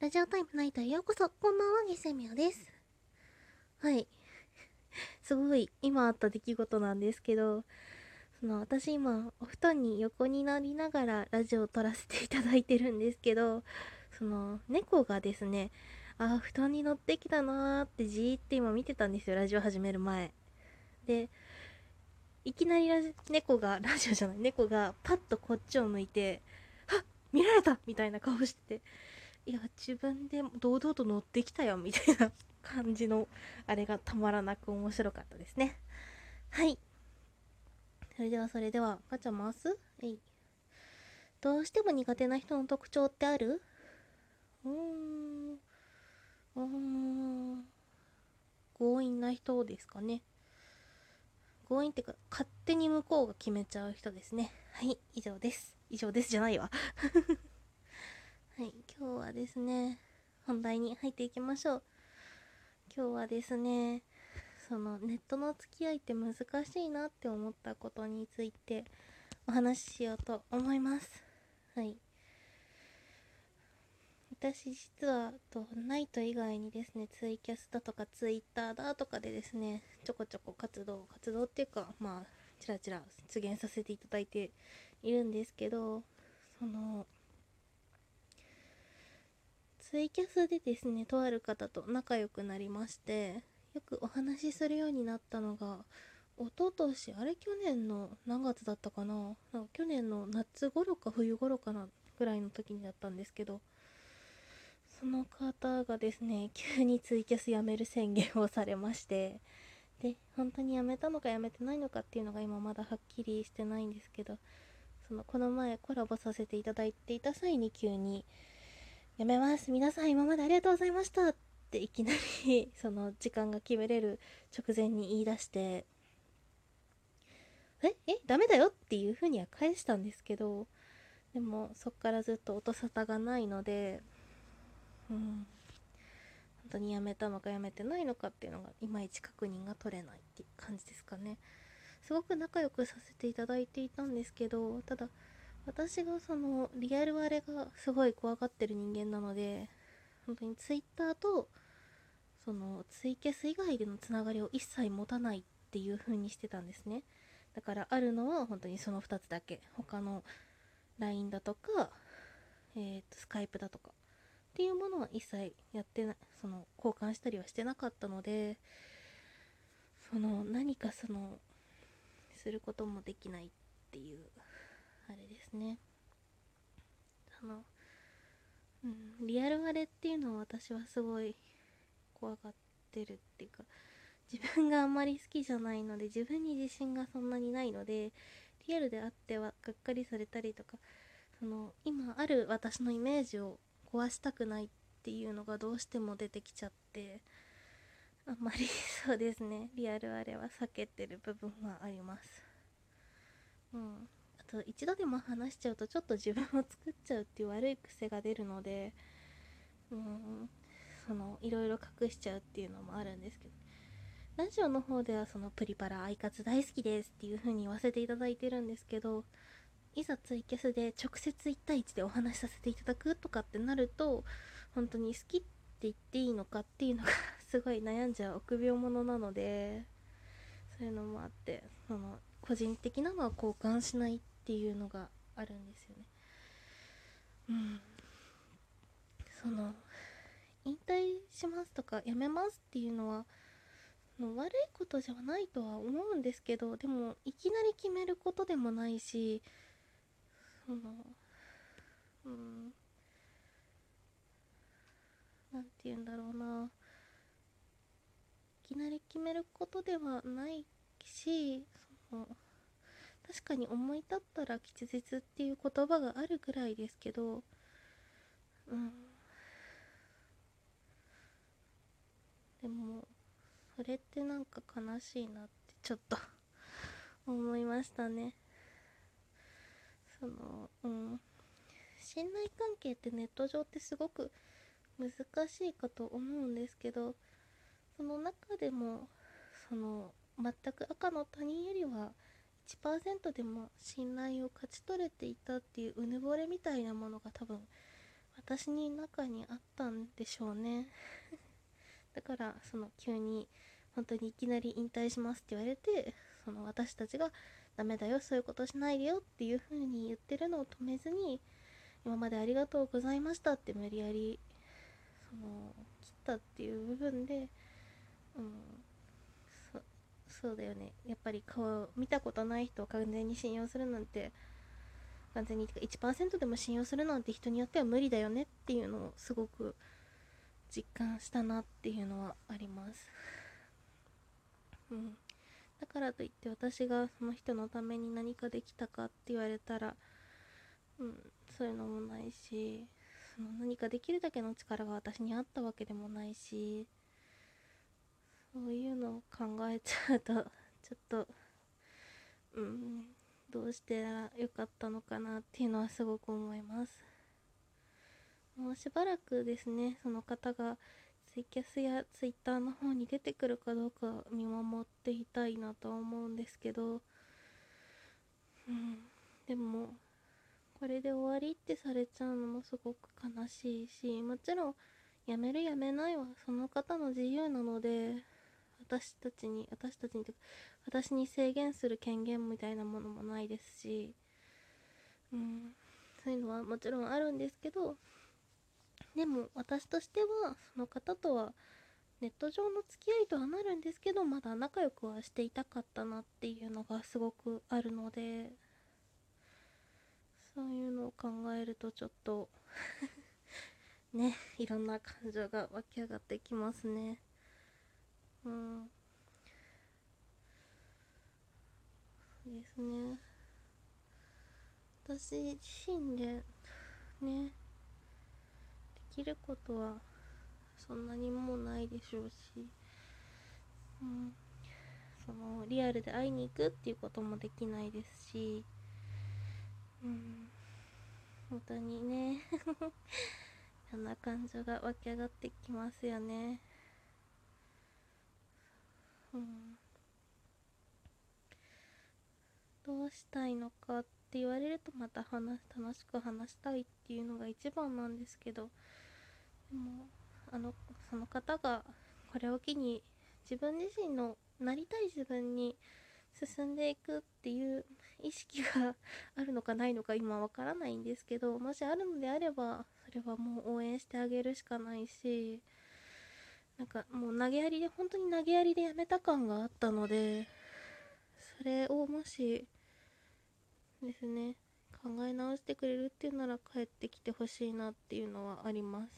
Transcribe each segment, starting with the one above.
ラジオタイムナイトへようこそ。こんばんは、ゲセミオです。はい。すごい、今あった出来事なんですけど、その、私今、お布団に横になりながらラジオを撮らせていただいてるんですけど、その、猫がですね、あ、布団に乗ってきたなーってじーって今見てたんですよ、ラジオ始める前。で、いきなりラジ猫が、ラジオじゃない、猫がパッとこっちを向いて、はっ見られたみたいな顔してて、いや自分で堂々と乗ってきたよみたいな感じのあれがたまらなく面白かったですね。はい。それではそれではガチャ回す？えい。どうしても苦手な人の特徴ってある？うーん。うーん。強引な人ですかね。強引ってか勝手に向こうが決めちゃう人ですね。はい。以上です。以上ですじゃないわ。はい、今日はですね、本題に入っていきましょう。今日はですね、そのネットの付き合いって難しいなって思ったことについてお話ししようと思います。はい。私実はとナイト以外にですね、ツイキャスだとかツイッターだとかでですね、ちょこちょこ活動、活動っていうか、まあ、ちらちら出現させていただいているんですけど、その、ツイキャスでですねとある方と仲良くなりましてよくお話しするようになったのが一昨年あれ去年の何月だったかななんか去年の夏頃か冬頃かなぐらいの時にだったんですけどその方がですね急にツイキャスやめる宣言をされましてで本当にやめたのかやめてないのかっていうのが今まだはっきりしてないんですけどそのこの前コラボさせていただいていた際に急にやめます。皆さん今までありがとうございましたっていきなり その時間が決めれる直前に言い出して。え？え？ダメだよっていう風には返したんですけど。でもそっからずっと音沙汰がないのでうん。本当にやめたのかやめてないのかっていうのがいまいち確認が取れないっていう感じですかね。すごく仲良くさせていただいていたんですけどただ私がそのリアルあれがすごい怖がってる人間なので本当にツイッターとそのツイキャス以外でのつながりを一切持たないっていう風にしてたんですね。だからあるのは本当にその2つだけ。他の LINE だとかえー、とスカイプだとか。っていうものは一切やってないその交換したりはしてなかったのでその何かそのすることもできないっていう。あれですね。あの、うん、リアルあれっていうのは私はすごい怖がってるっていうか自分があんまり好きじゃないので自分に自信がそんなにないのでリアルであってはがっかりされたりとかその今ある私のイメージを壊したくないっていうのがどうしても出てきちゃってあんまりそうですね。リアルあれは避けてる部分はあります。うん。と一度でも話しちゃうとちょっと自分を作っちゃうっていう悪い癖が出るのでうんそのいろいろ隠しちゃうっていうのもあるんですけど。ラジオの方ではそのプリパラアイカツ大好きですっていう風に言わせていただいてるんですけどいざツイキャスで直接1対1でお話しさせていただくとかってなると本当に好きって言っていいのかっていうのが すごい悩んじゃう臆病者なのでそういうのもあってその個人的なのは交換しないっていうのがあるんですよね。うん。その引退しますとか辞めますっていうのはの悪いことじゃないとは思うんですけどでもいきなり決めることでもないしそのうん。なんて言うんだろうな。いきなり決めることではないしその確かに思い立ったら吉日っていう言葉があるぐらいですけどうん。でもそれってなんか悲しいなってちょっと 思いましたね。そのうん。信頼関係ってネット上ってすごく難しいかと思うんですけどその中でもその全く赤の他人よりは1%でも信頼を勝ち取れていたっていううぬぼれみたいなものが多分私に中にあったんでしょうね。だからその急に本当にいきなり引退しますって言われてその私たちがダメだよそういうことしないでよっていう風に言ってるのを止めずに今までありがとうございましたって無理やりその切ったっていう部分でうんそうだよね。やっぱり顔見たことない人を完全に信用するなんて完全に1%でも信用するなんて人によっては無理だよねっていうのをすごく実感したなっていうのはあります。うん。だからといって私がその人のために何かできたかって言われたらうんそういうのもないしその何かできるだけの力が私にあったわけでもないしそういうのを考えちゃうと ちょっとうんどうしてらよかったのかなっていうのはすごく思います。もうしばらくですねその方がツイキャスやツイッターの方に出てくるかどうか見守っていたいなとは思うんですけどうんでもこれで終わりってされちゃうのもすごく悲しいしもちろんやめるやめないはその方の自由なので私たちに私たちに私に制限する権限みたいなものもないですし、うん、そういうのはもちろんあるんですけどでも私としてはその方とはネット上の付き合いとはなるんですけどまだ仲良くはしていたかったなっていうのがすごくあるのでそういうのを考えるとちょっと ねいろんな感情が湧き上がってきますね。うんそうですね私自身でねできることはそんなにもうないでしょうし、うん、そのリアルで会いに行くっていうこともできないですし、うん、本当にね そんな感情が湧き上がってきますよね。うん。どうしたいのかって言われるとまた話楽しく話したいっていうのが一番なんですけどでもあのその方がこれを機に自分自身のなりたい自分に進んでいくっていう意識があるのかないのか今わからないんですけどもしあるのであればそれはもう応援してあげるしかないしなんかもう投げやりで本当に投げやりでやめた感があったのでそれをもしですね考え直してくれるっていうなら帰ってきてほしいなっていうのはあります。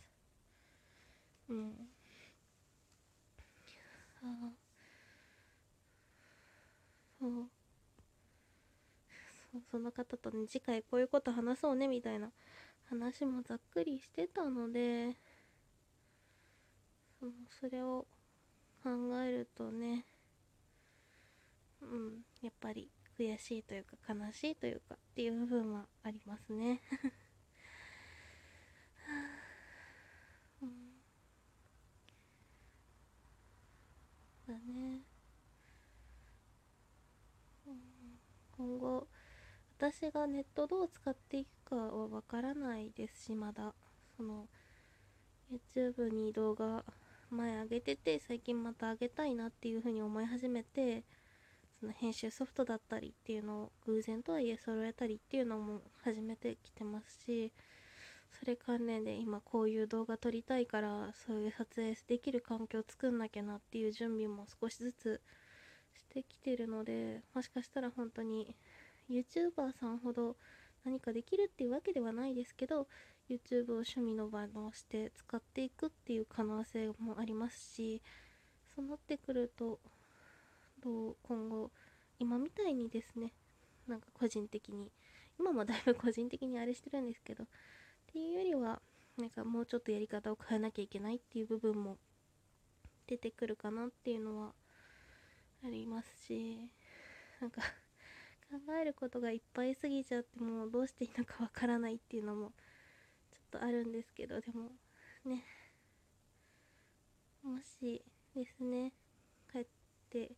うん。あそう。そうその方とね次回こういうこと話そうねみたいな話もざっくりしてたのでそのそれを考えるとねうんやっぱり悔しいというか悲しいというかっていう部分はありますね。うん、だね、うん、今後私がネットどう使っていくかはわからないですしまだ。その YouTube に動画前上げてて最近また上げたいなっていう風に思い始めてその編集ソフトだったりっていうのを偶然とはいえ揃えたりっていうのも始めてきてますしそれ関連で今こういう動画撮りたいからそういう撮影できる環境を作んなきゃなっていう準備も少しずつしてきてるのでもしかしたら本当に YouTuber さんほど何かできるっていうわけではないですけど YouTube を趣味の場として使っていくっていう可能性もありますしそうなってくるとどう今後今みたいにですねなんか個人的に今もだいぶ個人的にあれしてるんですけどっていうよりはなんかもうちょっとやり方を変えなきゃいけないっていう部分も出てくるかなっていうのはありますしなんか考えることがいっぱいすぎちゃってもうどうしていいのかわからないっていうのもとあるんですけどでもね。もしですね帰って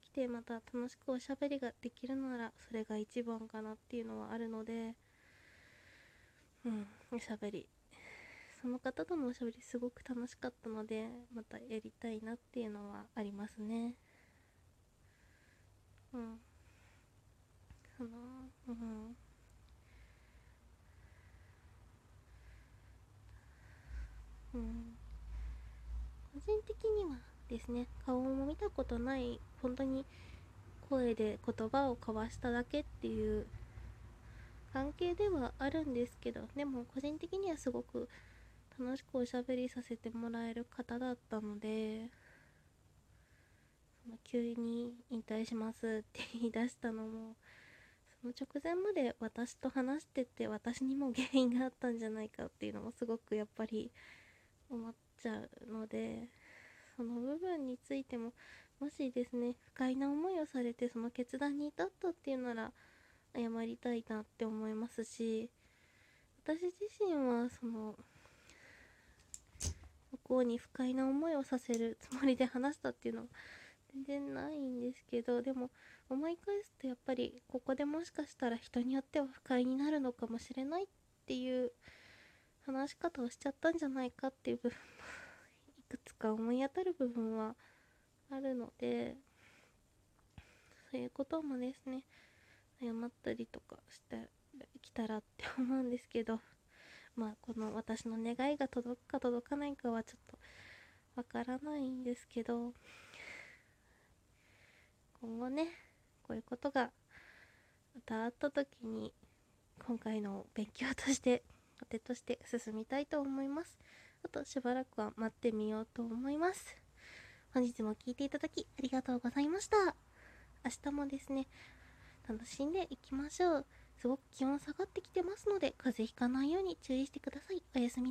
きてまた楽しくおしゃべりができるならそれが一番かなっていうのはあるのでうんおしゃべり。その方とのおしゃべりすごく楽しかったのでまたやりたいなっていうのはありますねうんそのうんうん個人的にはですね顔も見たことない本当に声で言葉を交わしただけっていう関係ではあるんですけどでも個人的にはすごく楽しくおしゃべりさせてもらえる方だったので急に引退しますって言い出したのもその直前まで私と話してて私にも原因があったんじゃないかっていうのもすごくやっぱり思ってちゃうのでその部分についてももしですね不快な思いをされてその決断に至ったっていうなら謝りたいなって思いますし私自身はその向こうに不快な思いをさせるつもりで話したっていうのは全然ないんですけどでも思い返すとやっぱりここでもしかしたら人によっては不快になるのかもしれないっていう話し方をしちゃったんじゃないかっていう部分も いくつか思い当たる部分はあるのでそういうこともですね謝ったりとかしてきたらって思うんですけど まあこの私の願いが届くか届かないかはちょっとわからないんですけど今後ねこういうことがまたあった時に今回の勉強として手として進みたいと思います。あとしばらくは待ってみようと思います。本日も聴いていただきありがとうございました。明日もですね楽しんでいきましょう。すごく気温下がってきてますので風邪ひかないように注意してください。おやすみな